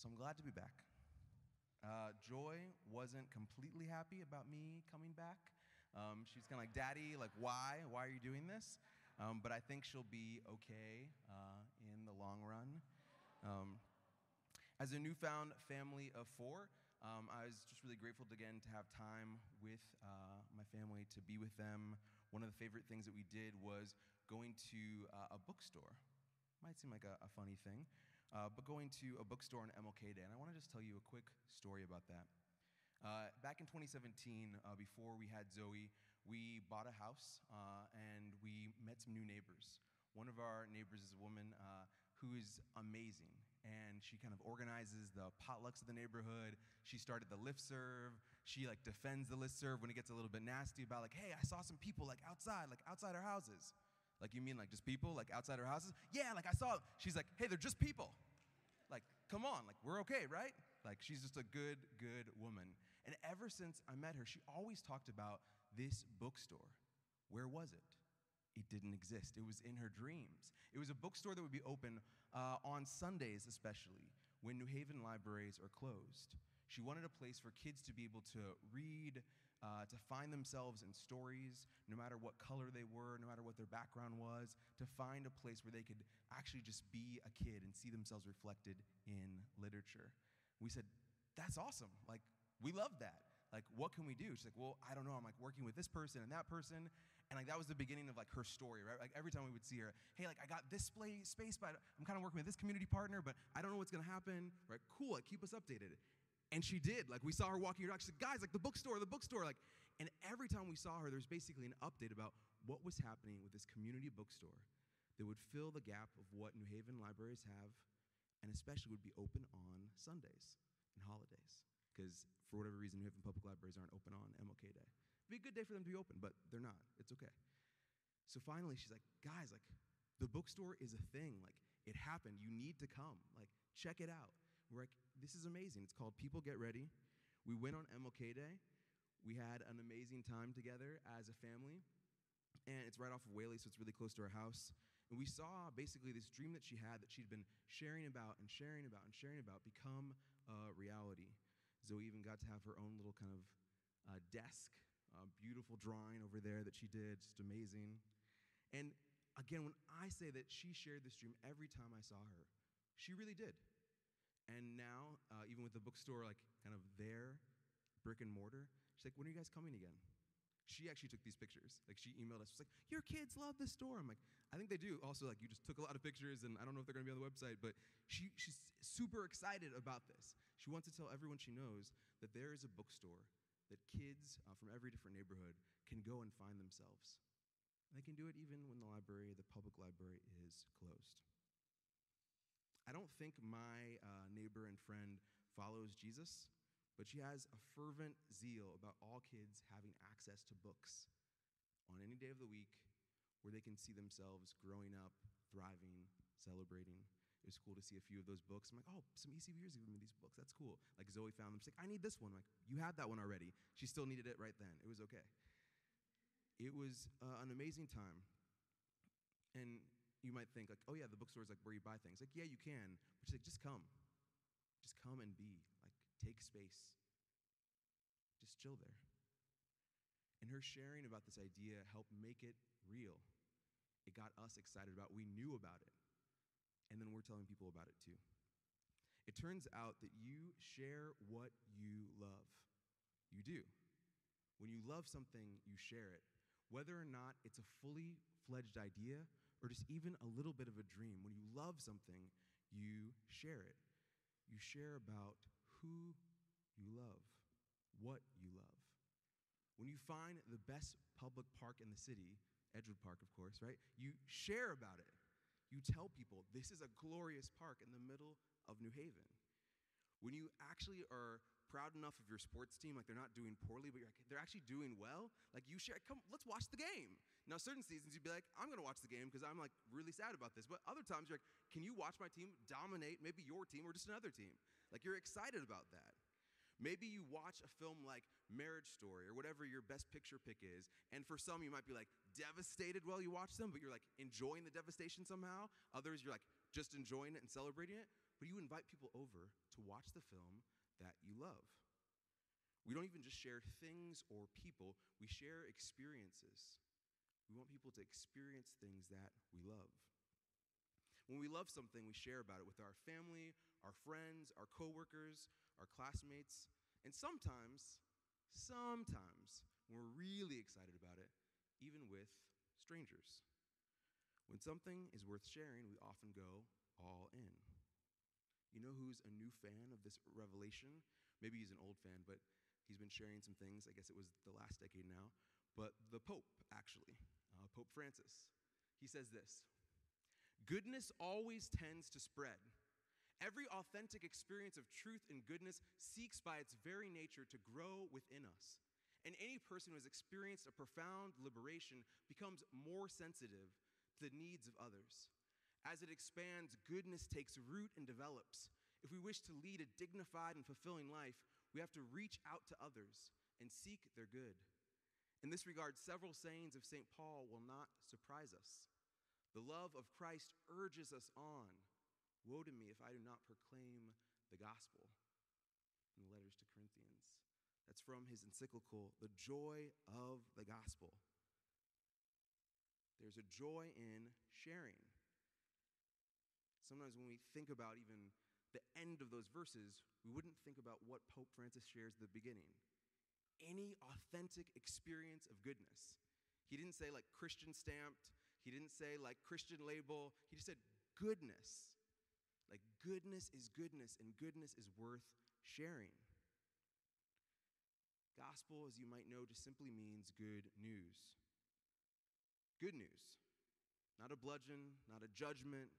So I'm glad to be back. Uh, Joy wasn't completely happy about me coming back. Um, she's kind of like, Daddy, like, why? Why are you doing this? Um, but I think she'll be okay uh, in the long run. Um, as a newfound family of four, um, I was just really grateful to, again to have time with uh, my family, to be with them. One of the favorite things that we did was going to uh, a bookstore. Might seem like a, a funny thing, uh, but going to a bookstore on MLK Day. And I want to just tell you a quick story about that. Uh, back in 2017, uh, before we had Zoe, we bought a house uh, and we met some new neighbors. One of our neighbors is a woman uh, who is amazing and she kind of organizes the potlucks of the neighborhood. She started the listserv. She like defends the listserv when it gets a little bit nasty about like, hey, I saw some people like outside, like outside our houses. Like you mean like just people like outside our houses? Yeah, like I saw. She's like, hey, they're just people. Come on, like we're okay, right? Like she's just a good, good woman. And ever since I met her, she always talked about this bookstore. Where was it? It didn't exist. It was in her dreams. It was a bookstore that would be open uh, on Sundays, especially when New Haven libraries are closed. She wanted a place for kids to be able to read, uh, to find themselves in stories, no matter what color they were, no matter what their background was, to find a place where they could actually just be a kid and see themselves reflected in literature. We said, That's awesome. Like, we love that. Like, what can we do? She's like, Well, I don't know. I'm like working with this person and that person. And like that was the beginning of like her story, right? Like every time we would see her, hey, like I got this play, space, but I'm kind of working with this community partner, but I don't know what's gonna happen, right? Cool, like keep us updated. And she did. Like we saw her walking her dog. She said, guys, like the bookstore, the bookstore. Like, and every time we saw her, there was basically an update about what was happening with this community bookstore that would fill the gap of what New Haven libraries have, and especially would be open on Sundays and holidays. Because for whatever reason, New Haven public libraries aren't open on MLK Day It'd be a good day for them to be open, but they're not. It's okay. So finally, she's like, guys, like, the bookstore is a thing. Like, it happened. You need to come. Like, check it out. We're like, this is amazing. It's called People Get Ready. We went on MLK Day. We had an amazing time together as a family. And it's right off of Whalley, so it's really close to our house. And we saw basically this dream that she had that she'd been sharing about and sharing about and sharing about become a reality. Zoe even got to have her own little kind of uh, desk uh, beautiful drawing over there that she did, just amazing. And again, when I say that she shared this dream every time I saw her, she really did. And now, uh, even with the bookstore like kind of there, brick and mortar, she's like, when are you guys coming again? She actually took these pictures. Like she emailed us, she's like, your kids love this store. I'm like, I think they do. Also, like you just took a lot of pictures, and I don't know if they're gonna be on the website, but she, she's super excited about this. She wants to tell everyone she knows that there is a bookstore that kids uh, from every different neighborhood can go and find themselves. And they can do it even when the library, the public library, is closed. I don't think my uh, neighbor and friend follows Jesus, but she has a fervent zeal about all kids having access to books on any day of the week where they can see themselves growing up, thriving, celebrating. It was cool to see a few of those books. I'm like, oh, some EC viewers gave me these books. That's cool. Like Zoe found them. She's like, I need this one. I'm like, you had that one already. She still needed it right then. It was okay. It was uh, an amazing time. And you might think like, oh yeah, the bookstore is like where you buy things. Like, yeah, you can. But she's like, just come. Just come and be. Like, take space. Just chill there. And her sharing about this idea helped make it real. It got us excited about. It. We knew about it and then we're telling people about it too. It turns out that you share what you love. You do. When you love something, you share it. Whether or not it's a fully fledged idea or just even a little bit of a dream, when you love something, you share it. You share about who you love, what you love. When you find the best public park in the city, Edgewood Park, of course, right? You share about it you tell people this is a glorious park in the middle of New Haven. When you actually are proud enough of your sports team, like they're not doing poorly, but like, they're actually doing well, like you share, come, let's watch the game. Now, certain seasons you'd be like, I'm gonna watch the game because I'm like really sad about this. But other times you're like, can you watch my team dominate maybe your team or just another team? Like you're excited about that. Maybe you watch a film like Marriage Story or whatever your best picture pick is, and for some you might be like devastated while you watch them, but you're like enjoying the devastation somehow. Others you're like just enjoying it and celebrating it, but you invite people over to watch the film that you love. We don't even just share things or people, we share experiences. We want people to experience things that we love. When we love something, we share about it with our family, our friends, our coworkers, our classmates, and sometimes, sometimes, we're really excited about it, even with strangers. When something is worth sharing, we often go all in. You know who's a new fan of this revelation? Maybe he's an old fan, but he's been sharing some things. I guess it was the last decade now. But the Pope, actually, uh, Pope Francis, he says this Goodness always tends to spread. Every authentic experience of truth and goodness seeks by its very nature to grow within us. And any person who has experienced a profound liberation becomes more sensitive to the needs of others. As it expands, goodness takes root and develops. If we wish to lead a dignified and fulfilling life, we have to reach out to others and seek their good. In this regard, several sayings of St. Paul will not surprise us. The love of Christ urges us on. Woe to me if I do not proclaim the gospel. In the letters to Corinthians. That's from his encyclical, The Joy of the Gospel. There's a joy in sharing. Sometimes when we think about even the end of those verses, we wouldn't think about what Pope Francis shares at the beginning any authentic experience of goodness. He didn't say like Christian stamped, he didn't say like Christian label, he just said goodness. Like goodness is goodness, and goodness is worth sharing. Gospel, as you might know, just simply means good news. Good news. Not a bludgeon, not a judgment,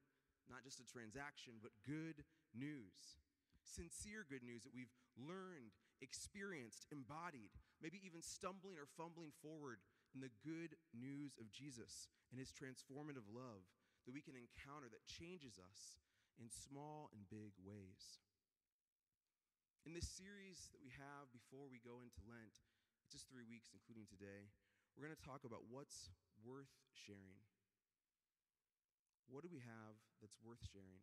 not just a transaction, but good news. Sincere good news that we've learned, experienced, embodied, maybe even stumbling or fumbling forward in the good news of Jesus and his transformative love that we can encounter that changes us in small and big ways. In this series that we have before we go into Lent, it's just three weeks, including today, we're going to talk about what's worth sharing. What do we have that's worth sharing?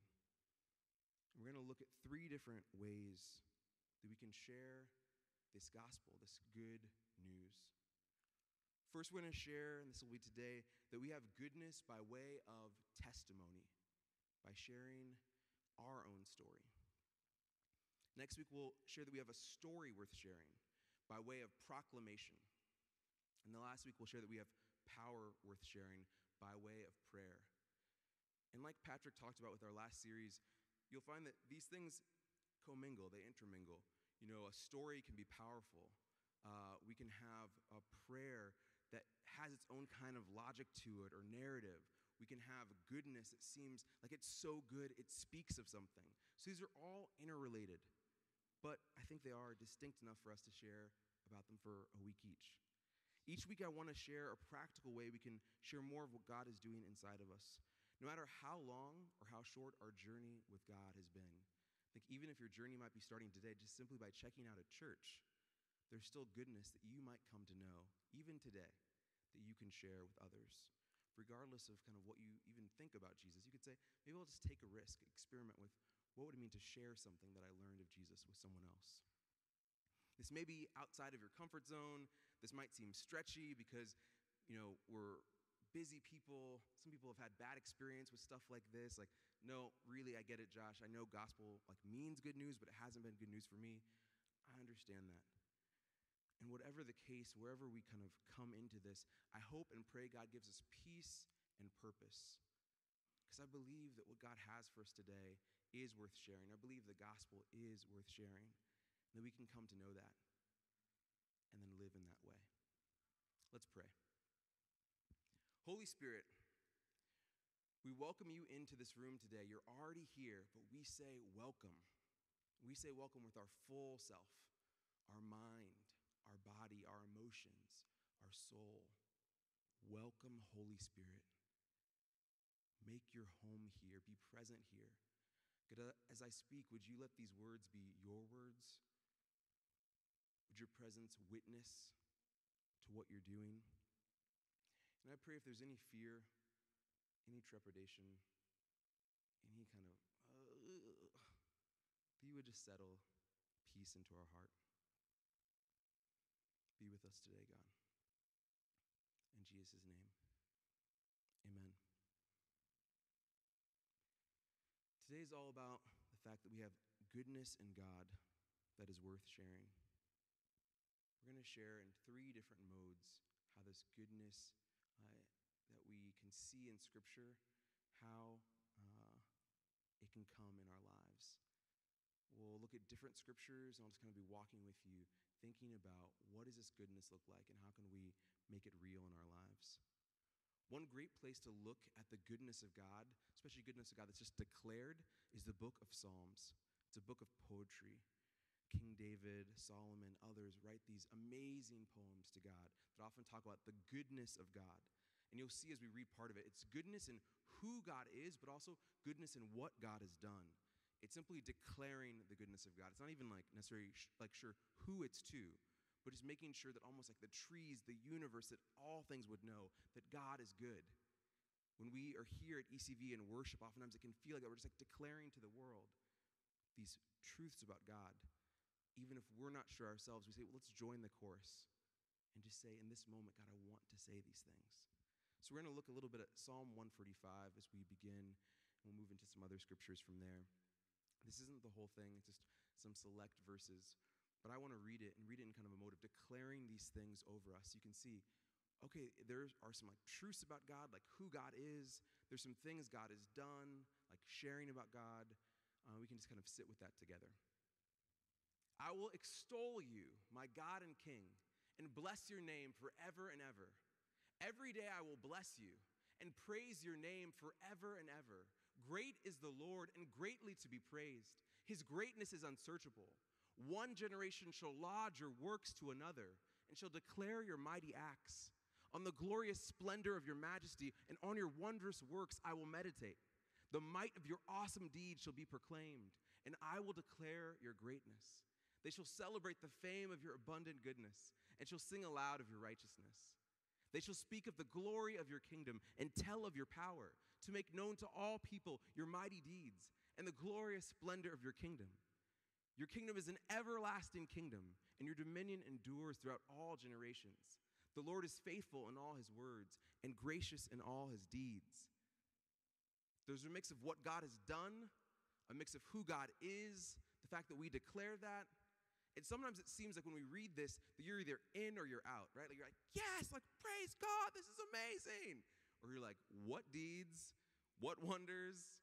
We're going to look at three different ways that we can share this gospel, this good news. First, we're going to share, and this will be today, that we have goodness by way of testimony, by sharing our own story. Next week, we'll share that we have a story worth sharing by way of proclamation. And the last week, we'll share that we have power worth sharing by way of prayer. And like Patrick talked about with our last series, you'll find that these things commingle, they intermingle. You know, a story can be powerful. Uh, we can have a prayer that has its own kind of logic to it or narrative. We can have goodness that seems like it's so good it speaks of something. So these are all interrelated, but I think they are distinct enough for us to share about them for a week each. Each week, I want to share a practical way we can share more of what God is doing inside of us. No matter how long or how short our journey with God has been, Think even if your journey might be starting today, just simply by checking out a church, there's still goodness that you might come to know, even today, that you can share with others. Regardless of kind of what you even think about Jesus, you could say, maybe I'll just take a risk, experiment with what would it mean to share something that I learned of Jesus with someone else. This may be outside of your comfort zone. This might seem stretchy because, you know, we're busy people. Some people have had bad experience with stuff like this. Like, no, really, I get it, Josh. I know gospel like means good news, but it hasn't been good news for me. I understand that. And whatever the case, wherever we kind of come into this, I hope and pray God gives us peace and purpose. Because I believe that what God has for us today is worth sharing. I believe the gospel is worth sharing. And that we can come to know that and then live in that way. Let's pray. Holy Spirit, we welcome you into this room today. You're already here, but we say welcome. We say welcome with our full self, our mind, our body, our emotions, our soul. Welcome, Holy Spirit. Make your home here, be present here. God, as I speak, would you let these words be your words? Would your presence witness to what you're doing? And I pray if there's any fear, any trepidation, any kind of, uh, you would just settle peace into our heart. Be with us today, God. In Jesus' name, amen. Today is all about the fact that we have goodness in God that is worth sharing. We're going to share in three different modes how this goodness can see in Scripture, how uh, it can come in our lives. We'll look at different scriptures, and I'll just kind of be walking with you, thinking about what does this goodness look like, and how can we make it real in our lives. One great place to look at the goodness of God, especially goodness of God that's just declared, is the book of Psalms. It's a book of poetry. King David, Solomon, others write these amazing poems to God that often talk about the goodness of God. And you'll see as we read part of it, it's goodness in who God is, but also goodness in what God has done. It's simply declaring the goodness of God. It's not even like necessarily sh- like sure who it's to, but just making sure that almost like the trees, the universe, that all things would know that God is good. When we are here at ECV and worship, oftentimes it can feel like we're just like declaring to the world these truths about God. Even if we're not sure ourselves, we say, well, let's join the chorus and just say, in this moment, God, I want to say these things. So we're going to look a little bit at Psalm 145 as we begin, and we'll move into some other scriptures from there. This isn't the whole thing, it's just some select verses. But I want to read it and read it in kind of a mode of declaring these things over us. You can see, okay, there are some like truths about God, like who God is. There's some things God has done, like sharing about God. Uh, we can just kind of sit with that together. I will extol you, my God and King, and bless your name forever and ever. Every day I will bless you and praise your name forever and ever. Great is the Lord and greatly to be praised. His greatness is unsearchable. One generation shall lodge your works to another and shall declare your mighty acts. On the glorious splendor of your majesty and on your wondrous works I will meditate. The might of your awesome deeds shall be proclaimed, and I will declare your greatness. They shall celebrate the fame of your abundant goodness and shall sing aloud of your righteousness. They shall speak of the glory of your kingdom and tell of your power, to make known to all people your mighty deeds and the glorious splendor of your kingdom. Your kingdom is an everlasting kingdom, and your dominion endures throughout all generations. The Lord is faithful in all his words and gracious in all his deeds. There's a mix of what God has done, a mix of who God is, the fact that we declare that, and sometimes it seems like when we read this, that you're either in or you're out, right? Like you're like, yes, like praise God, this is amazing. Or you're like, what deeds, what wonders?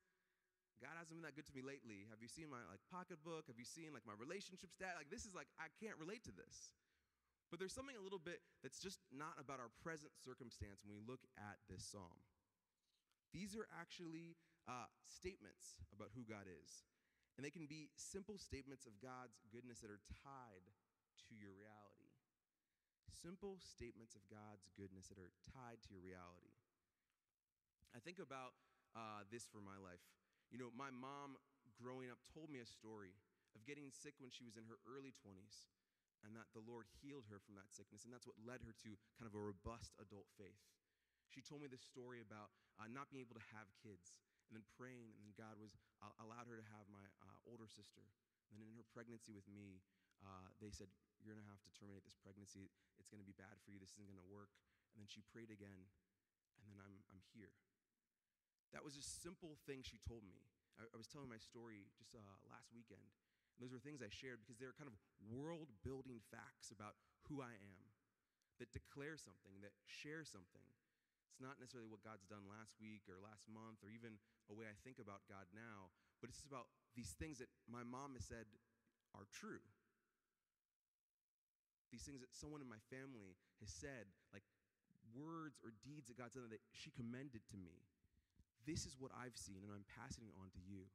God hasn't been that good to me lately. Have you seen my like pocketbook? Have you seen like my relationship stat? Like this is like I can't relate to this. But there's something a little bit that's just not about our present circumstance when we look at this psalm. These are actually uh, statements about who God is. And they can be simple statements of God's goodness that are tied to your reality. Simple statements of God's goodness that are tied to your reality. I think about uh, this for my life. You know, my mom growing up told me a story of getting sick when she was in her early 20s, and that the Lord healed her from that sickness, and that's what led her to kind of a robust adult faith. She told me this story about uh, not being able to have kids and then praying, and then God was uh, allowed her to have my uh, older sister. And then in her pregnancy with me, uh, they said, You're to have to terminate this pregnancy. It's to be bad for you. This isn't to work. And then she prayed again, and then I'm, I'm here. That was a simple thing she told me. I, I was telling my story just uh, last weekend. And those were things I shared because they are kind of world building facts about who I am that declare something, that share something. It's not necessarily what God's done last week or last month or even a way I think about God now, but it's about these things that my mom has said are true. These things that someone in my family has said, like words or deeds that God's done that she commended to me. This is what I've seen, and I'm passing it on to you.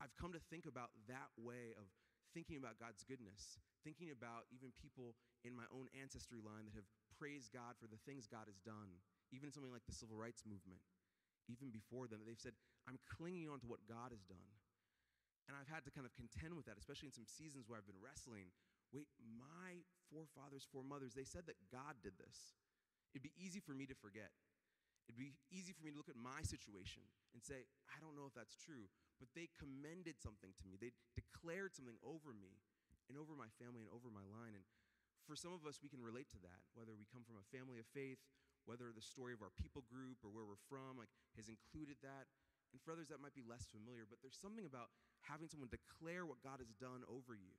I've come to think about that way of thinking about God's goodness, thinking about even people in my own ancestry line that have praised God for the things God has done, even something like the civil rights movement. Even before then, they've said, I'm clinging on to what God has done. And I've had to kind of contend with that, especially in some seasons where I've been wrestling. Wait, my forefathers, foremothers, they said that God did this. It'd be easy for me to forget. It'd be easy for me to look at my situation and say, I don't know if that's true. But they commended something to me. They declared something over me and over my family and over my line. And for some of us, we can relate to that, whether we come from a family of faith, whether the story of our people group or where we're from like, has included that. And for others, that might be less familiar. But there's something about having someone declare what God has done over you.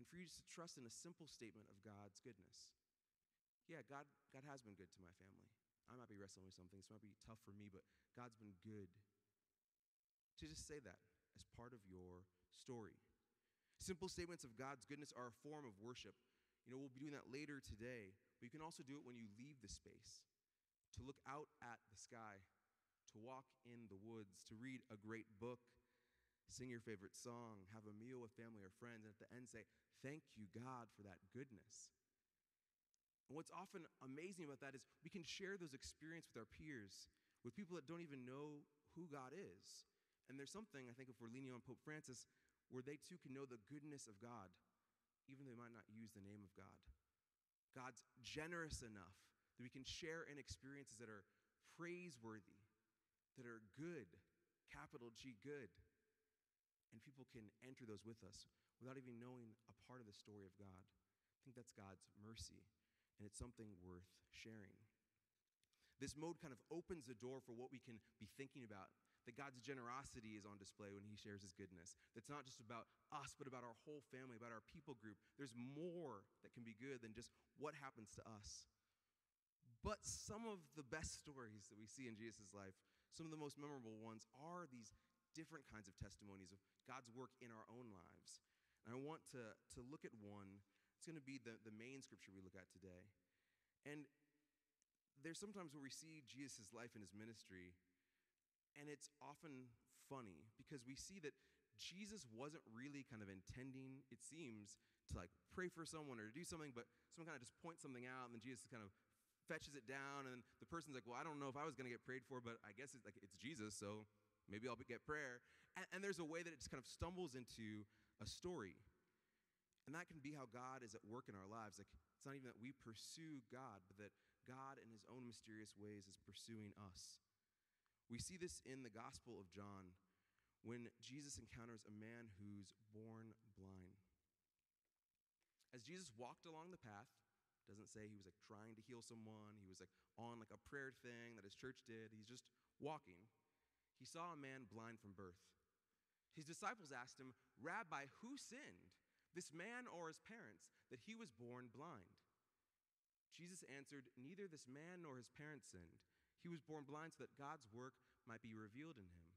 And for you just to trust in a simple statement of God's goodness. Yeah, God, God has been good to my family. I might be wrestling with something, so it might be tough for me, but God's been good. To just say that as part of your story. Simple statements of God's goodness are a form of worship. You know, we'll be doing that later today, but you can also do it when you leave the space. To look out at the sky, to walk in the woods, to read a great book, sing your favorite song, have a meal with family or friends, and at the end say, Thank you, God, for that goodness. And what's often amazing about that is we can share those experiences with our peers, with people that don't even know who God is. And there's something, I think, if we're leaning on Pope Francis, where they too can know the goodness of God, even though they might not use the name of God. God's generous enough that we can share in experiences that are praiseworthy, that are good, capital G, good. And people can enter those with us without even knowing a part of the story of God. I think that's God's mercy and it's something worth sharing. This mode kind of opens the door for what we can be thinking about. That God's generosity is on display when He shares His goodness. That's not just about us, but about our whole family, about our people group. There's more that can be good than just what happens to us. But some of the best stories that we see in Jesus' life, some of the most memorable ones, are these different kinds of testimonies of God's work in our own lives. And I want to, to look at one it's going to be the, the main scripture we look at today. And there's sometimes where we see Jesus' life and his ministry, and it's often funny because we see that Jesus wasn't really kind of intending, it seems, to like pray for someone or to do something, but someone kind of just points something out, and then Jesus kind of fetches it down, and the person's like, "Well, I don't know if I was going to get prayed for, but I guess it's like it's Jesus, so maybe I'll get prayer." And, and there's a way that it just kind of stumbles into a story. And that can be how God is at work in our lives. Like, it's not even that we pursue God, but that God, in his own mysterious ways, is pursuing us. We see this in the Gospel of John when Jesus encounters a man who's born blind. As Jesus walked along the path, doesn't say he was like trying to heal someone, he was like on like a prayer thing that his church did. He's just walking. He saw a man blind from birth. His disciples asked him, Rabbi, who sinned? this man or his parents, that he was born blind? Jesus answered, Neither this man nor his parents sinned. He was born blind so that God's work might be revealed in him.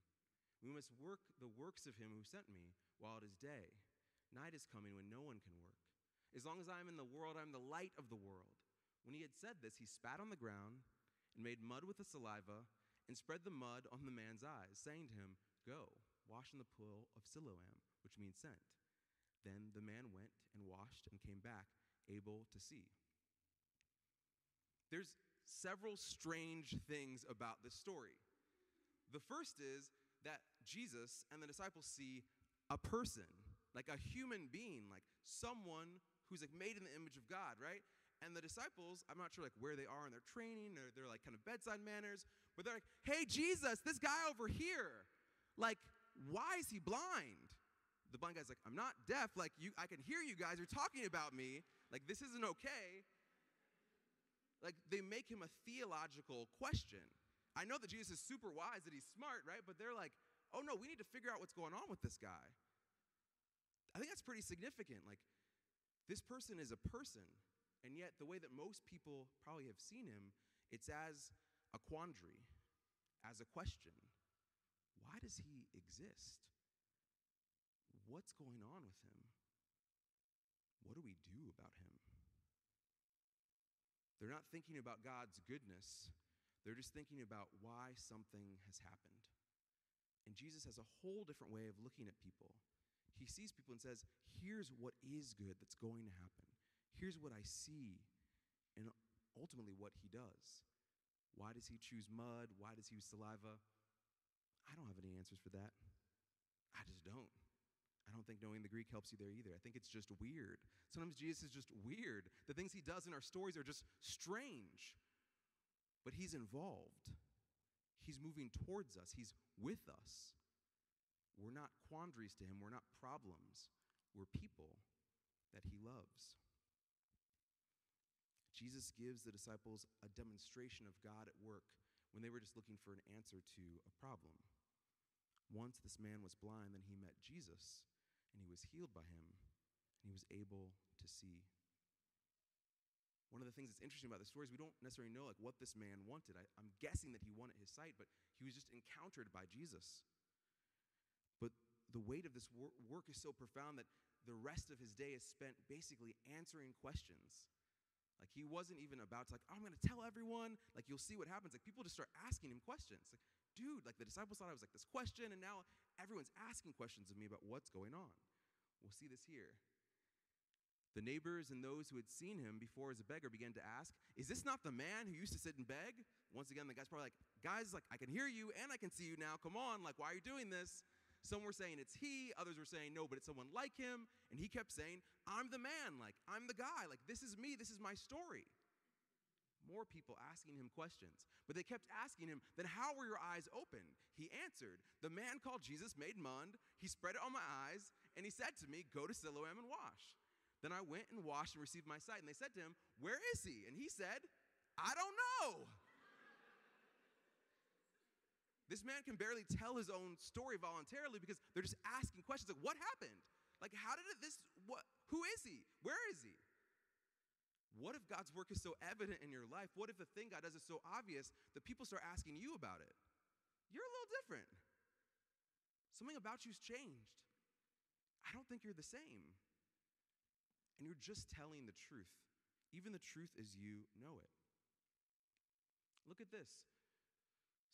We must work the works of him who sent me while it is day. Night is coming when no one can work. As long as I am in the world, I am the light of the world. When he had said this, he spat on the ground and made mud with the saliva and spread the mud on the man's eyes, saying to him, Go, wash in the pool of Siloam, which means sent. Then the man went and washed and came back, able to see. There's several strange things about this story. The first is that Jesus and the disciples see a person, like a human being, like someone who's like made in the image of God, right? And the disciples, I'm not sure like where they are in their training or their like kind of bedside manners, but they're like, "Hey Jesus, this guy over here, like why is he blind?" the blind guy's like, I'm not deaf. Like, you, I can hear you guys are talking about me. Like, this isn't okay. Like, they make him a theological question. I know that Jesus is super wise, that he's smart, right? But they're like, oh no, we need to figure out what's going on with this guy. I think that's pretty significant. Like, this person is a person, and yet the way that most people probably have seen him, it's as a quandary, as a question. Why does he exist? what's going on with him? What do we do about him? They're not thinking about God's goodness, they're just thinking about why something has happened. And Jesus has a whole different way of looking at people. He sees people and says, Here's what is good that's going to happen. Here's what I see, and ultimately what he does. Why does he choose mud? Why does he use saliva? I don't have any answers for that. I just don't. I don't think knowing the Greek helps you there either. I think it's just weird. Sometimes Jesus is just weird. The things he does in our stories are just strange. but He's involved. He's moving towards us, He's with us. We're not quandaries to Him, we're not problems. We're people that He loves. Jesus gives the disciples a demonstration of God at work when they were just looking for an answer to a problem. Once this man was blind, then he met Jesus, and he was healed by him, and he was able to see. One of the things that's interesting about the story is we don't necessarily know like what this man wanted. I, am guessing that he wanted his sight, but he was just encountered by Jesus. But the weight of this wor- work is so profound that the rest of his day is spent basically answering questions like he wasn't even about to like, I'm gonna tell everyone. Like you'll see what happens. Like people just start asking him questions. Like, dude, like the disciples thought I was like this question, and now everyone's asking questions of me about what's going on. We'll see this here. The neighbors and those who had seen him before as a beggar began to ask, Is this not the man who used to sit and beg? Once again, the guy's probably like, Guys, like, I can hear you and I can see you now. Come on, like, why are you doing this? Some were saying it's he, others were saying no, but it's someone like him. And he kept saying, I'm the man, like, I'm the guy, like, this is me, this is my story. More people asking him questions. But they kept asking him, Then how were your eyes opened? He answered, The man called Jesus made mud, he spread it on my eyes, and he said to me, Go to Siloam and wash. Then I went and washed and received my sight. And they said to him, Where is he? And he said, I don't know. This man can barely tell his own story voluntarily because they're just asking questions like, what happened? Like, how did it, this, what, who is he? Where is he? What if God's work is so evident in your life? What if the thing God does is so obvious that people start asking you about it? You're a little different. Something about you's changed. I don't think you're the same. And you're just telling the truth, even the truth as you know it. Look at this.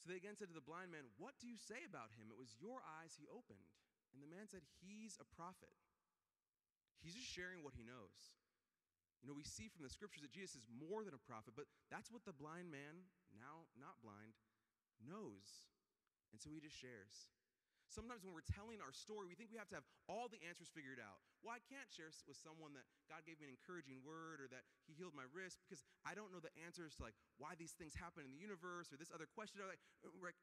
So they again said to the blind man, What do you say about him? It was your eyes he opened. And the man said, He's a prophet. He's just sharing what he knows. You know, we see from the scriptures that Jesus is more than a prophet, but that's what the blind man, now not blind, knows. And so he just shares. Sometimes when we're telling our story, we think we have to have all the answers figured out. Well, I can't share with someone that God gave me an encouraging word or that He healed my wrist because I don't know the answers to like why these things happen in the universe or this other question. Like, like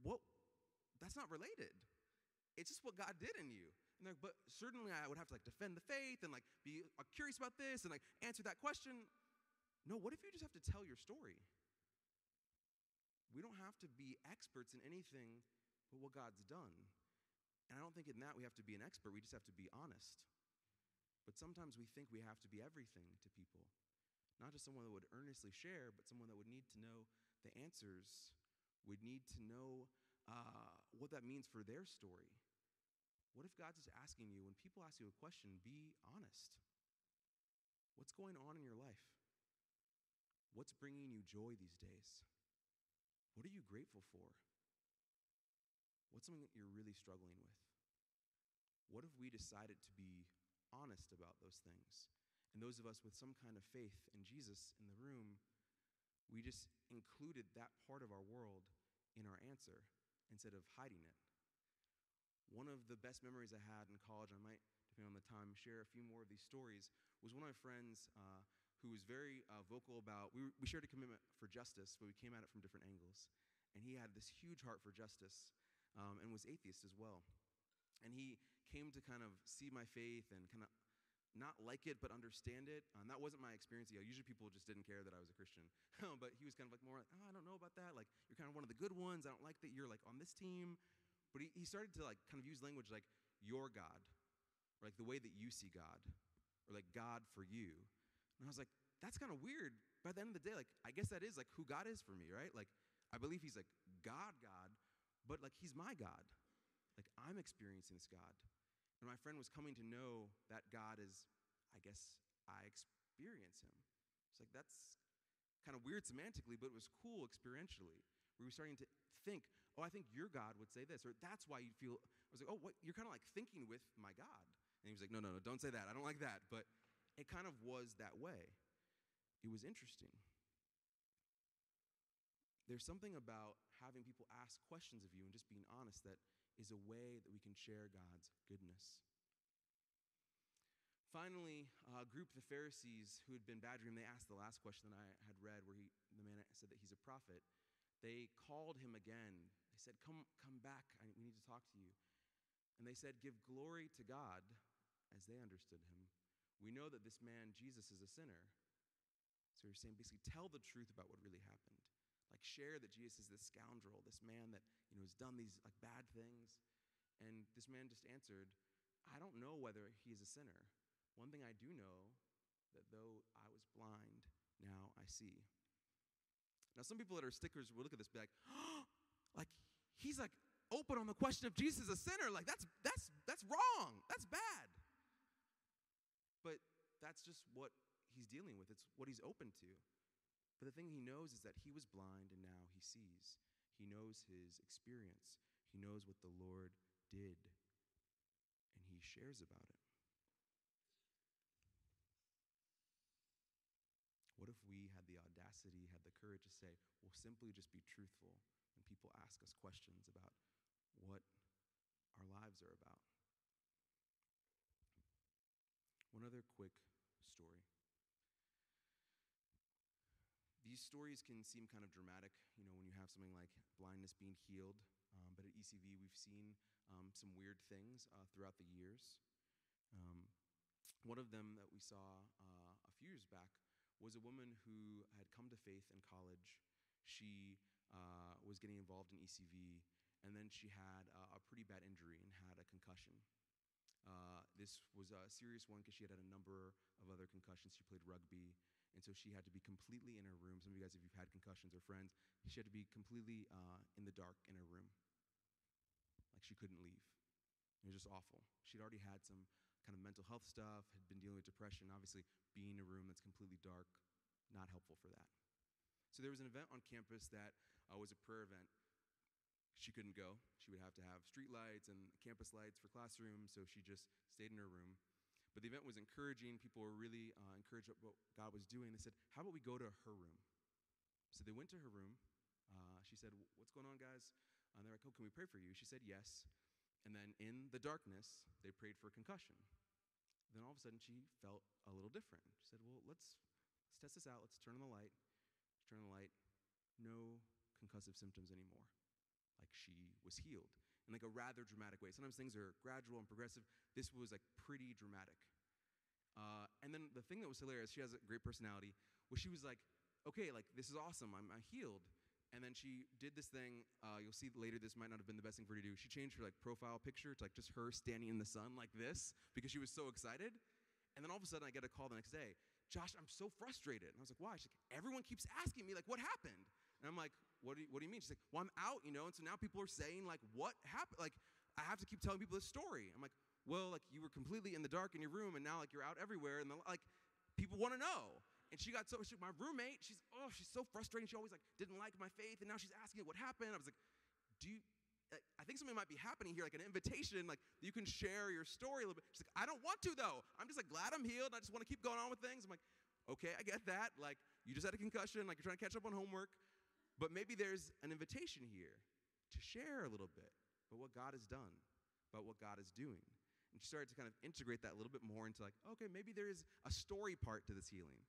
what? That's not related. It's just what God did in you. And like, but certainly I would have to like defend the faith and like be uh, curious about this and like answer that question. No, what if you just have to tell your story? We don't have to be experts in anything but what God's done. And I don't think in that we have to be an expert, we just have to be honest. But sometimes we think we have to be everything to people. Not just someone that would earnestly share, but someone that would need to know the answers, would need to know uh, what that means for their story. What if God's just asking you, when people ask you a question, be honest? What's going on in your life? What's bringing you joy these days? What are you grateful for? What's something that you're really struggling with? What if we decided to be honest about those things? And those of us with some kind of faith in Jesus in the room, we just included that part of our world in our answer instead of hiding it. One of the best memories I had in college, I might, depending on the time, share a few more of these stories, was one of my friends uh, who was very uh, vocal about, we, we shared a commitment for justice, but we came at it from different angles. And he had this huge heart for justice um, and was atheist as well. And he came to kind of see my faith and kind of not like it but understand it. And that wasn't my experience. Usually people just didn't care that I was a Christian. but he was kind of like more like, oh, I don't know about that. Like, you're kind of one of the good ones. I don't like that you're like on this team. But he, he started to like kind of use language like your God, or like the way that you see God, or like God for you. And I was like, that's kind of weird. By the end of the day, like, I guess that is like who God is for me, right? Like, I believe he's like God, God, but like he's my God. Like I'm experiencing this God. And my friend was coming to know that God is, I guess, I experience him. It's like that's kind of weird semantically, but it was cool experientially. We were starting to think, oh, I think your God would say this, or that's why you feel. I was like, oh, what? You're kind of like thinking with my God. And he was like, no, no, no, don't say that. I don't like that. But it kind of was that way. It was interesting. There's something about having people ask questions of you and just being honest that is a way that we can share God's goodness. finally, a group of the Pharisees who had been badgering they asked the last question that I had read, where he, the man said that he's a prophet. They called him again. They said, Come, come back. I, we need to talk to you. And they said, Give glory to God, as they understood him. We know that this man, Jesus, is a sinner. So you're saying basically tell the truth about what really happened. Like share that Jesus is this scoundrel, this man that you know has done these like bad things. And this man just answered, I don't know whether he is a sinner. One thing I do know that though I was blind, now I see. Now, some people that are stickers will look at this and be like, oh, like he's like open on the question of Jesus a sinner. Like that's that's that's wrong. That's bad. But that's just what he's dealing with. It's what he's open to. But the thing he knows is that he was blind and now he sees. He knows his experience. He knows what the Lord did. And he shares about it. What if we had the audacity, had the courage to say, we'll simply just be truthful people ask us questions about what our lives are about? One other quick story. These stories can seem kind of dramatic, you know, when you have something like blindness being healed. Um, but at ECV, we've seen um, some weird things uh, throughout the years. Um, one of them that we saw uh, a few years back was a woman who had come to faith in college. She uh, was getting involved in ECV, and then she had uh, a pretty bad injury and had a concussion. Uh, this was a serious one because she had had a number of other concussions. She played rugby, and so she had to be completely in her room. Some of you guys, if you've had concussions or friends, she had to be completely uh, in the dark in her room. Like she couldn't leave. It was just awful. She'd already had some kind of mental health stuff, had been dealing with depression. Obviously, being in a room that's completely dark, not helpful for that. So there was an event on campus that uh, was a prayer event. She couldn't go. She would have to have street lights and campus lights for classrooms, so she just stayed in her room. But the event was encouraging. People were really uh, encouraged about what God was doing. They said, How about we go to her room? So they went to her room. Uh, she said, What's going on, guys? And they're like, Oh, can we pray for you? She said, Yes. And then in the darkness, they prayed for concussion. Then all of a sudden, she felt a little different. She said, Well, let's, let's test this out. Let's turn on the light. Turn on the light. No concussive symptoms anymore. Like she was healed in like a rather dramatic way. Sometimes things are gradual and progressive. This was like pretty dramatic. Uh, and then the thing that was hilarious, she has a great personality, was she was like, okay, like this is awesome. I'm, I'm healed. And then she did this thing. Uh, you'll see later. This might not have been the best thing for her to do. She changed her like profile picture to like just her standing in the sun like this because she was so excited. And then all of a sudden, I get a call the next day. Josh, I'm so frustrated. And I was like, why? She's like, everyone keeps asking me like, what happened? And I'm like, what do you, what do you mean? She's like, well, I'm out, you know. And so now people are saying like, what happened? Like, I have to keep telling people this story. I'm like, well, like you were completely in the dark in your room, and now like you're out everywhere, and like people want to know. And she got so, she, my roommate, she's, oh, she's so frustrating. She always like didn't like my faith. And now she's asking what happened. I was like, do you, I think something might be happening here, like an invitation, like you can share your story a little bit. She's like, I don't want to though. I'm just like glad I'm healed. I just want to keep going on with things. I'm like, okay, I get that. Like you just had a concussion, like you're trying to catch up on homework. But maybe there's an invitation here to share a little bit about what God has done, about what God is doing. And she started to kind of integrate that a little bit more into like, okay, maybe there is a story part to this healing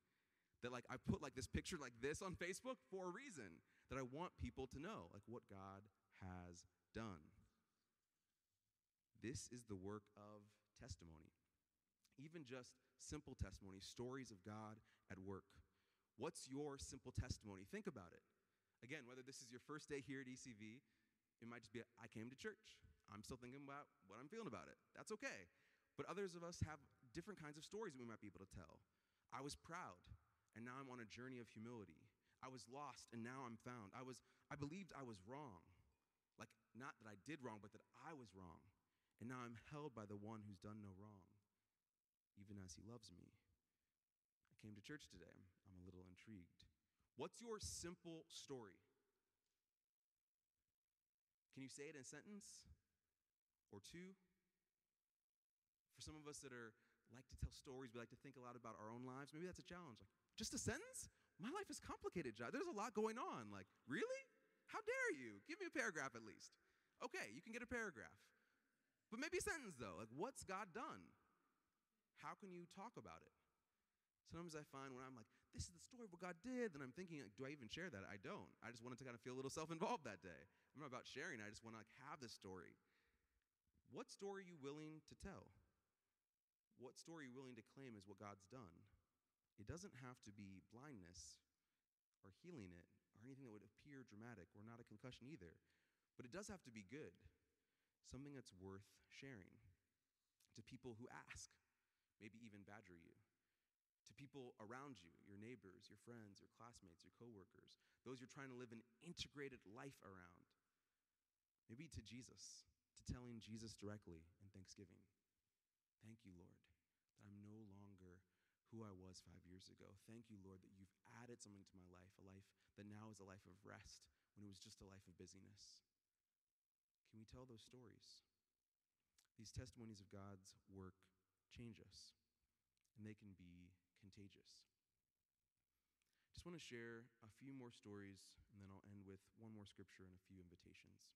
that like I put like this picture like this on Facebook for a reason that I want people to know like what God has done. This is the work of testimony. Even just simple testimony, stories of God at work. What's your simple testimony? Think about it. Again, whether this is your first day here at ECV, it might just be I came to church. I'm still thinking about what I'm feeling about it. That's okay. But others of us have different kinds of stories that we might be able to tell. I was proud and now I'm on a journey of humility. I was lost and now I'm found. I was I believed I was wrong. Like not that I did wrong, but that I was wrong. And now I'm held by the one who's done no wrong, even as he loves me. I came to church today. I'm, I'm a little intrigued. What's your simple story? Can you say it in a sentence or two? For some of us that are like to tell stories, we like to think a lot about our own lives. Maybe that's a challenge. Like, just a sentence? My life is complicated, Josh. There's a lot going on. Like, really? How dare you? Give me a paragraph at least. Okay, you can get a paragraph. But maybe a sentence though. Like, what's God done? how can you talk about it? Sometimes I find when I'm like, this is the story of what God did, then I'm thinking, like, do I even share that? I don't. I just wanted to kind of feel a little self-involved that day. I'm not about sharing. I just want to like have this story. What story are you willing to tell? What story are you willing to claim is what God's done? It doesn't have to be blindness or healing it or anything that would appear dramatic or not a concussion either. But it does have to be good, something that's worth sharing to people who ask, maybe even badger you, to people around you, your neighbors, your friends, your classmates, your coworkers, those you're trying to live an integrated life around. Maybe to Jesus, to telling Jesus directly in Thanksgiving. Thank you, Lord, that I'm no longer who I was five years ago. Thank you, Lord, that you've added something to my life, a life that now is a life of rest when it was just a life of busyness. Can we tell those stories? These testimonies of God's work change us, and they can be contagious. Just want to share a few more stories, and then I'll end with one more scripture and a few invitations.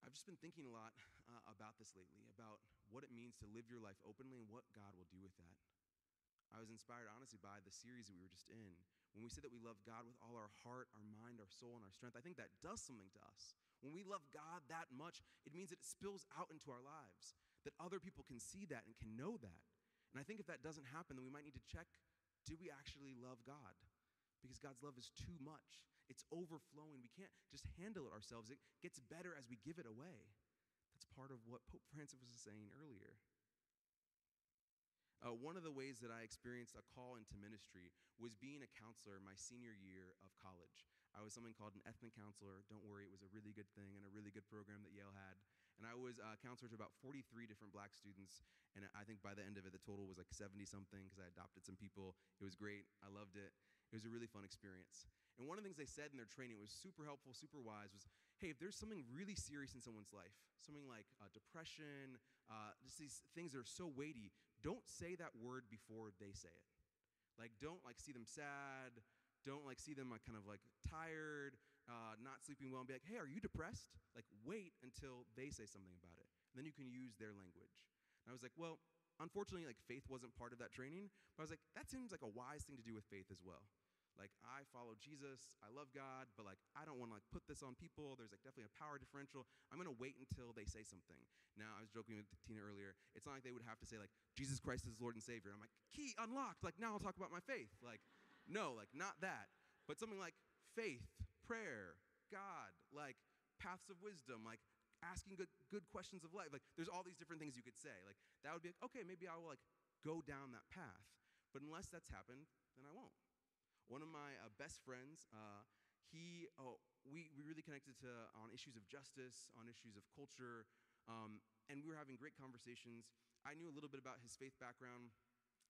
I've just been thinking a lot uh, about this lately, about what it means to live your life openly and what God will do with that. I was inspired, honestly, by the series that we were just in. When we say that we love God with all our heart, our mind, our soul, and our strength, I think that does something to us. When we love God that much, it means that it spills out into our lives, that other people can see that and can know that. And I think if that doesn't happen, then we might need to check do we actually love God? Because God's love is too much. It's overflowing. We can't just handle it ourselves. It gets better as we give it away. That's part of what Pope Francis was saying earlier. Uh, one of the ways that I experienced a call into ministry was being a counselor my senior year of college. I was something called an ethnic counselor. Don't worry, it was a really good thing and a really good program that Yale had. And I was a counselor to about 43 different black students. And I think by the end of it, the total was like 70 something because I adopted some people. It was great. I loved it. It was a really fun experience. And one of the things they said in their training was super helpful, super wise, was hey, if there's something really serious in someone's life, something like uh, depression, uh, just these things that are so weighty, don't say that word before they say it. Like, don't like see them sad. Don't like see them like kind of like tired uh, not sleeping well and be like, hey, are you depressed? Like, wait until they say something about it. And then you can use their language. And I was like, well, unfortunately, like faith wasn't part of that training, but I was like, that seems like a wise thing to do with faith as well. Like, I follow Jesus, I love God, but like, I don't want to like put this on people. There's like definitely a power differential. I'm gonna wait until they say something. Now, I was joking with Tina earlier. It's not like they would have to say like, Jesus Christ is Lord and Savior. I'm like, key unlocked. Like, now I'll talk about my faith. Like, no, like, not that. But something like faith, prayer, God, like paths of wisdom, like asking good, good questions of life. Like there's all these different things you could say. Like that would be like, okay, maybe I will like go down that path. But unless that's happened, then I won't. One of my uh, best friends, uh, he, oh, we, we really connected to on issues of justice, on issues of culture, um, and we were having great conversations. I knew a little bit about his faith background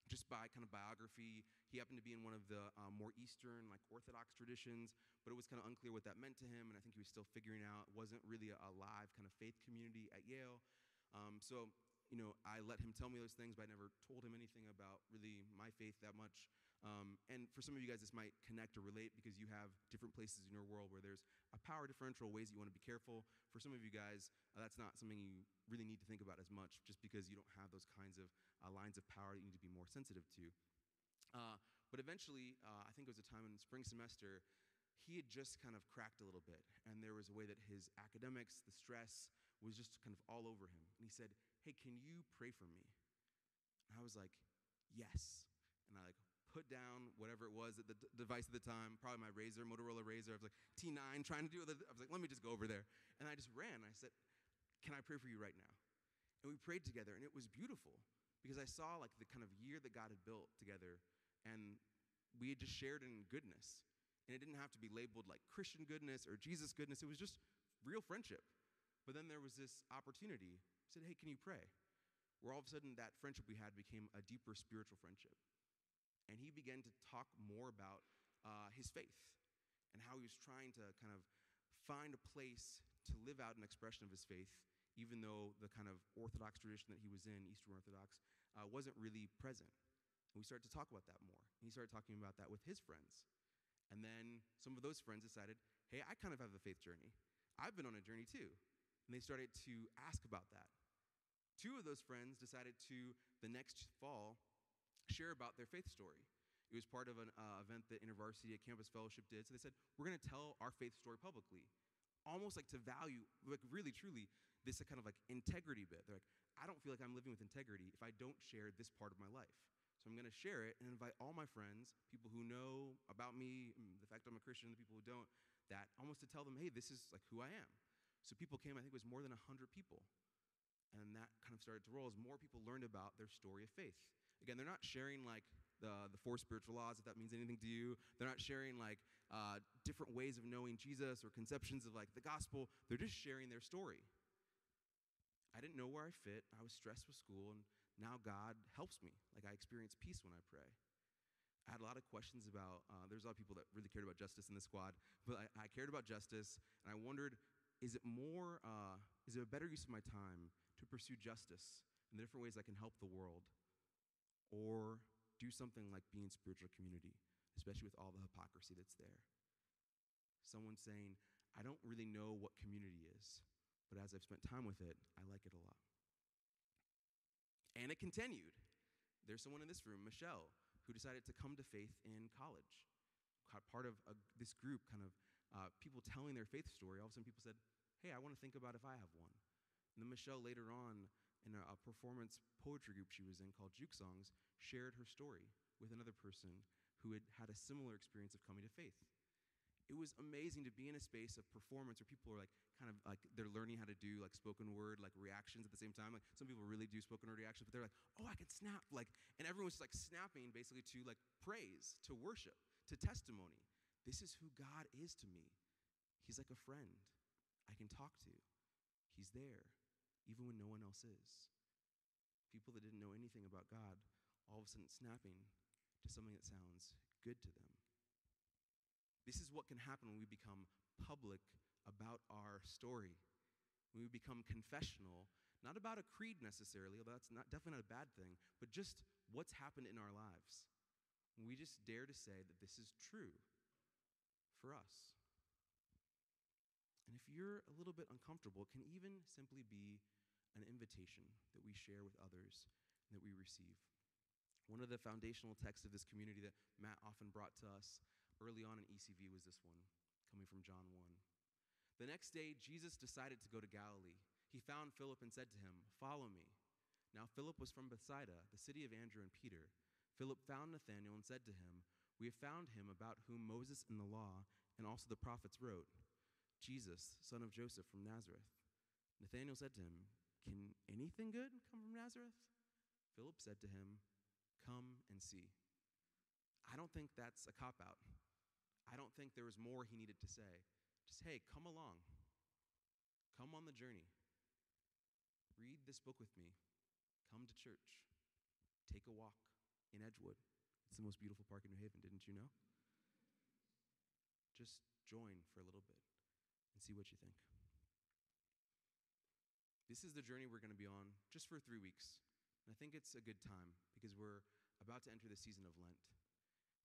just by kind of biography. He happened to be in one of the um, more Eastern, like Orthodox traditions, but it was kind of unclear what that meant to him, and I think he was still figuring out. It wasn't really a, live kind of faith community at Yale. Um, so, you know, I let him tell me those things, but I never told him anything about really my faith that much. Um, and for some of you guys, this might connect or relate because you have different places in your world where there's a power differential, ways you want to be careful. For some of you guys, uh, that's not something you really need to think about as much just because you don't have those kinds of uh, lines of power that you need to be more sensitive to. Uh, but eventually, uh, I think it was a time in spring semester, he had just kind of cracked a little bit. And there was a way that his academics, the stress, was just kind of all over him. And he said, Hey, can you pray for me? And I was like, Yes. And I like put down whatever it was, at the d- device at the time, probably my RAZR, Motorola RAZR. I was like T9, trying to do it. I was like, let me just go over there. And I just ran. I said, can I pray for you right now? And we prayed together, and it was beautiful because I saw like the kind of year that God had built together, and we had just shared in goodness. And it didn't have to be labeled like Christian goodness or Jesus goodness. It was just real friendship. But then there was this opportunity. I said, hey, can you pray? Where all of a sudden that friendship we had became a deeper spiritual friendship and he began to talk more about uh, his faith and how he was trying to kind of find a place to live out an expression of his faith, even though the kind of Orthodox tradition that he was in, Eastern Orthodox, uh, wasn't really present. And we started to talk about that more. And he started talking about that with his friends. And then some of those friends decided, hey, I kind of have a faith journey. I've been on a journey too. And they started to ask about that. Two of those friends decided to, the next fall, share about their faith story. It was part of an uh, event that InterVarsity at Campus Fellowship did. So they said, We're going to tell our faith story publicly. Almost like to value, like really, truly, this kind of like integrity bit. They're like, I don't feel like I'm living with integrity if I don't share this part of my life. So I'm going to share it and invite all my friends, who know about me, the fact I'm a Christian, and the people who don't, that almost to tell them, hey, this is like who I am. So people came, I think it was more than 100 people. And that kind of started to roll as more people learned about their story of faith. Again, they're not sharing like the, the four spiritual laws, if that means anything to you. They're not sharing like uh, different ways of knowing Jesus or conceptions of like the gospel. They're just sharing their story. I didn't know where I fit. I was stressed with school, and now God helps me. Like I experience peace when I pray. I had a lot of questions about, uh, there's a lot of people that really cared about justice in the squad, but I, I cared about justice, and I wondered, is it more, uh, is it a better use of my time to pursue justice in the different ways I can help the world? Or do something like be in spiritual community, especially with all the hypocrisy that's there. Someone saying, I don't really know what community is, but as I've spent time with it, I like it a lot. And it continued. There's someone in this room, Michelle, who decided to come to faith in college. Part of a, this group, kind of uh, people telling their faith story, all of a sudden people said, Hey, I want to think about if I have one. And then Michelle later on in a, a performance poetry group she was in called Jook Songs, shared her story with another person who had had a similar experience of coming to faith. It was amazing to be in a space of performance where people are like kind of like they're learning how to do like spoken word like reactions at the same time. Like some people really do spoken word reactions, but they're like, oh, I can snap like, and everyone's just like snapping basically to like praise, to worship, to testimony. This is who God is to me. He's like a friend I can talk to. He's there, even when no one else is. People that didn't know anything about God all of a sudden snapping to something that sounds good to them. This is what can happen when we become public about our story. When we become confessional, not about a creed necessarily, although that's not, definitely not a bad thing, but just what's happened in our lives. We just dare to say that this is true for us. And if you're a little bit uncomfortable, it can even simply be an invitation that we share with others and that we receive. One of the foundational texts of this community that Matt often brought to us early on in ECV was this one, coming from John 1. The next day, Jesus decided to go to Galilee. He found Philip and said to him, Follow me. Now, Philip was from Bethsaida, the city of Andrew and Peter. Philip found Nathanael and said to him, We have found him about whom Moses in the law and also the prophets wrote, Jesus, son of Joseph from Nazareth. Nathanael said to him, Can anything good come from Nazareth? Philip said to him, Come and see. I don't think that's a cop out. I don't think there was more he needed to say. Just, hey, come along. Come on the journey. Read this book with me. Come to church. Take a walk in Edgewood. It's the most beautiful park in New Haven, didn't you know? Just join for a little bit and see what you think. This is the journey we're going to be on just for three weeks. And I think it's a good time because we're about to enter the season of Lent.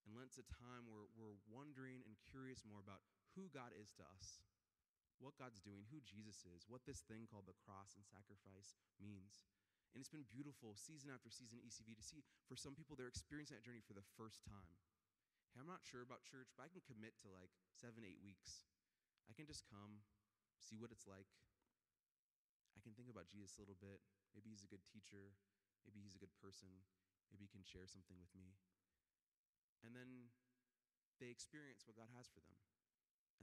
And Lent's a time where we're wondering and curious more about who God is to us, what God's doing, who Jesus is, what this thing called the cross and sacrifice means. And it's been beautiful season after season ECV to see for some people they're experiencing that journey for the first time. Hey, I'm not sure about church, but I can commit to like seven, eight weeks. I can just come, see what it's like. I can think about Jesus a little bit. Maybe he's a good teacher. Maybe he's a good person. Maybe he can share something with me. And then they experience what God has for them.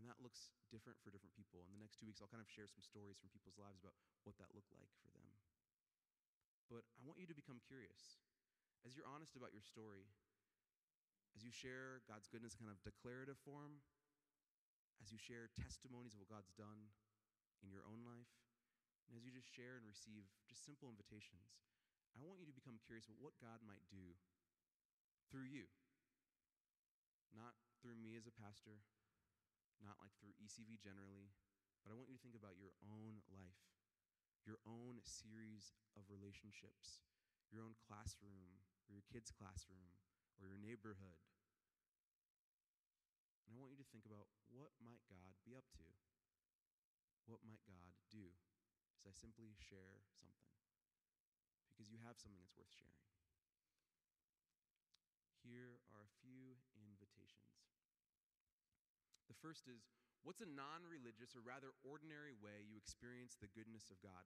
And that looks different for different people. In the next two weeks, I'll kind of share some stories from people's lives about what that looked like for them. But I want you to become curious. As you're honest about your story, as you share God's goodness in kind of declarative form, as you share testimonies of what God's done in your own life, and as you just share and receive just simple invitations, I want you to become curious about what God might do through you. Not through me as a pastor, not like through ECV generally, but I want you to think about your own life, your own series of relationships, your own classroom, or your kid's classroom, or your neighborhood. And I want you to think about what might God be up to? What might God do as I simply share something? because you have something that's worth sharing. Here are a few first is what's a non religious or rather ordinary way you experience the goodness of God?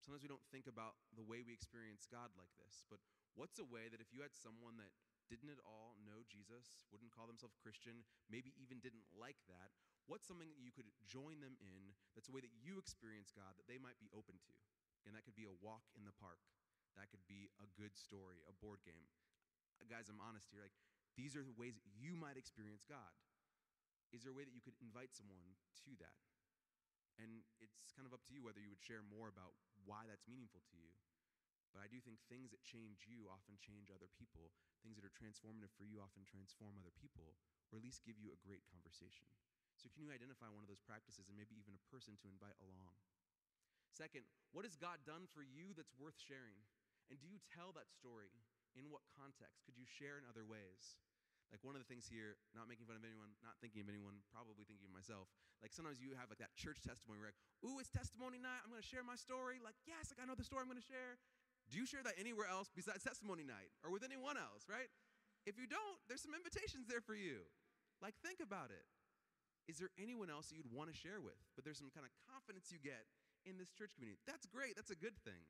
Sometimes we don't think about the way we experience God like this, but what's a way that if you had someone that didn't at all know Jesus, wouldn't call themselves Christian, maybe even didn't like that, what's something that you could join them in that's a way that you experience God that they might be open to? And that could be a walk in the park. That could be a good story, a board game. Guys, I'm honest here. Like, these are the ways you might experience God. Is there a way that you could invite someone to that? And it's kind of up to you whether you would share more about why that's meaningful to you. But I do think things that change you often change other people. Things that are transformative for you often transform other people, or at least give you a great conversation. So, can you identify one of those practices and maybe even a person to invite along? Second, what has God done for you that's worth sharing? And do you tell that story? In what context? Could you share in other ways? Like one of the things here, not making fun of anyone, not thinking of anyone, probably thinking of myself. Like sometimes you have like that church testimony where like, ooh, it's testimony night. I'm gonna share my story. Like, yes, like I know the story I'm gonna share. Do you share that anywhere else besides testimony night or with anyone else, right? If you don't, there's some invitations there for you. Like, think about it. Is there anyone else that you'd want to share with? But there's some kind of confidence you get in this church community. That's great. That's a good thing.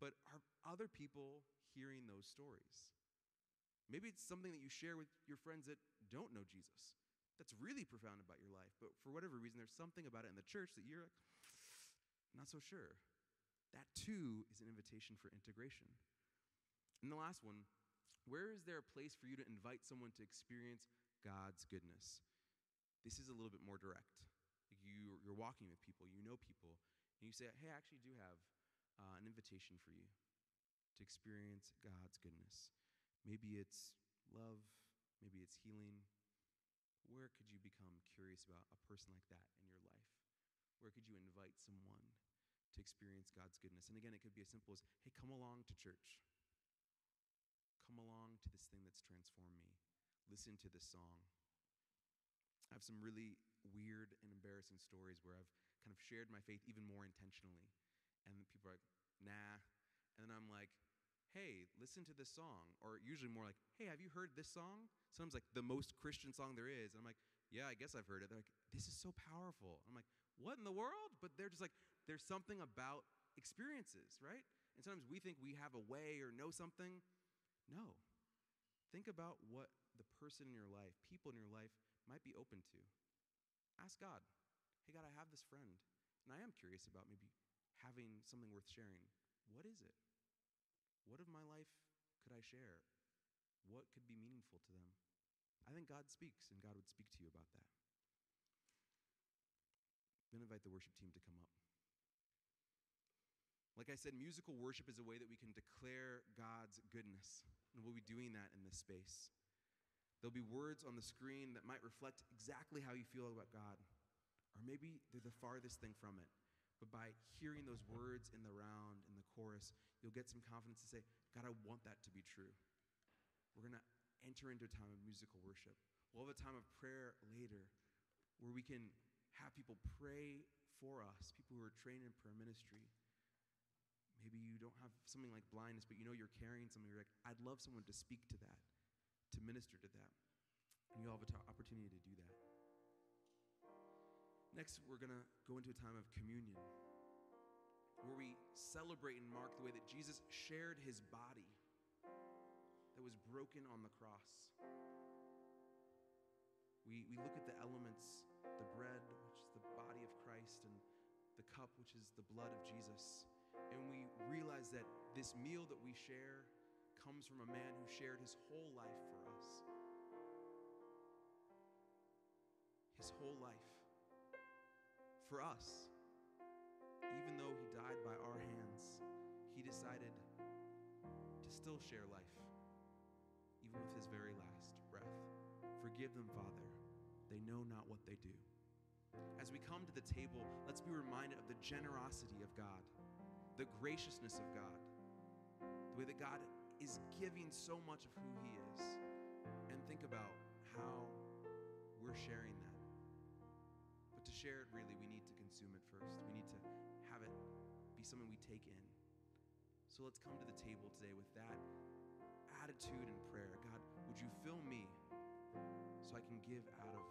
But are other people hearing those stories? Maybe it's something that you share with your friends that don't know Jesus. That's really profound about your life. But for whatever reason, there's something about it in the church that you're not so sure. That too is an invitation for integration. And the last one, where is there a place for you to invite someone to experience God's goodness? This is a little bit more direct. You, you're walking with people, you know people, and you say, hey, I actually do have uh, an invitation for you to experience God's goodness. Maybe it's love, maybe it's healing. Where could you become curious about a person like that in your life? Where could you invite someone to experience God's goodness? And again, it could be as simple as hey, come along to church. Come along to this thing that's transformed me. Listen to this song. I have some really weird and embarrassing stories where I've kind of shared my faith even more intentionally. And people are like, nah. And then I'm like, hey, listen to this song. Or usually more like, hey, have you heard this song? Sometimes like the most Christian song there is. And I'm like, yeah, I guess I've heard it. They're like, this is so powerful. I'm like, what in the world? But they're just like, there's something about experiences, right? And sometimes we think we have a way or know something. No. Think about what the person in your life, people in your life, might be open to. Ask God, hey, God, I have this friend, and I am curious about maybe having something worth sharing. What is it? What of my life could I share? What could be meaningful to them? I think God speaks, and God would speak to you about that. To invite the worship team to come up. Like I said, musical worship is a way that we can declare God's goodness, and we'll be doing that in this space. There'll be words on the screen that might reflect exactly how you feel about God, or maybe they're the farthest thing from it. But by hearing those words in the round, in the chorus, you'll get some confidence to say, God, I want that to be true. We're going to enter into a time of musical worship. We'll have a time of prayer later where we can have people pray for us, people who are trained in prayer ministry. Maybe you don't have something like blindness, but you know you're carrying something. You're like, I'd love someone to speak to that, to minister to that. And you'll have an opportunity to do that. Next, we're going to go into a time of communion where we celebrate and mark the way that Jesus shared his body that was broken on the cross. We, we look at the elements the bread, which is the body of Christ, and the cup, which is the blood of Jesus. And we realize that this meal that we share comes from a man who shared his whole life for us. His whole life for us. Even though he died by our hands, he decided to still share life, even with his very last breath. Forgive them, Father. They know not what they do. As we come to the table, let's be reminded of the generosity of God, the graciousness of God, the way that God is giving so much of who He is. And think about how we're sharing that. But to share it, really, we something we take in. So let's come to the table today with that attitude and prayer. God, would you fill me so I can give out of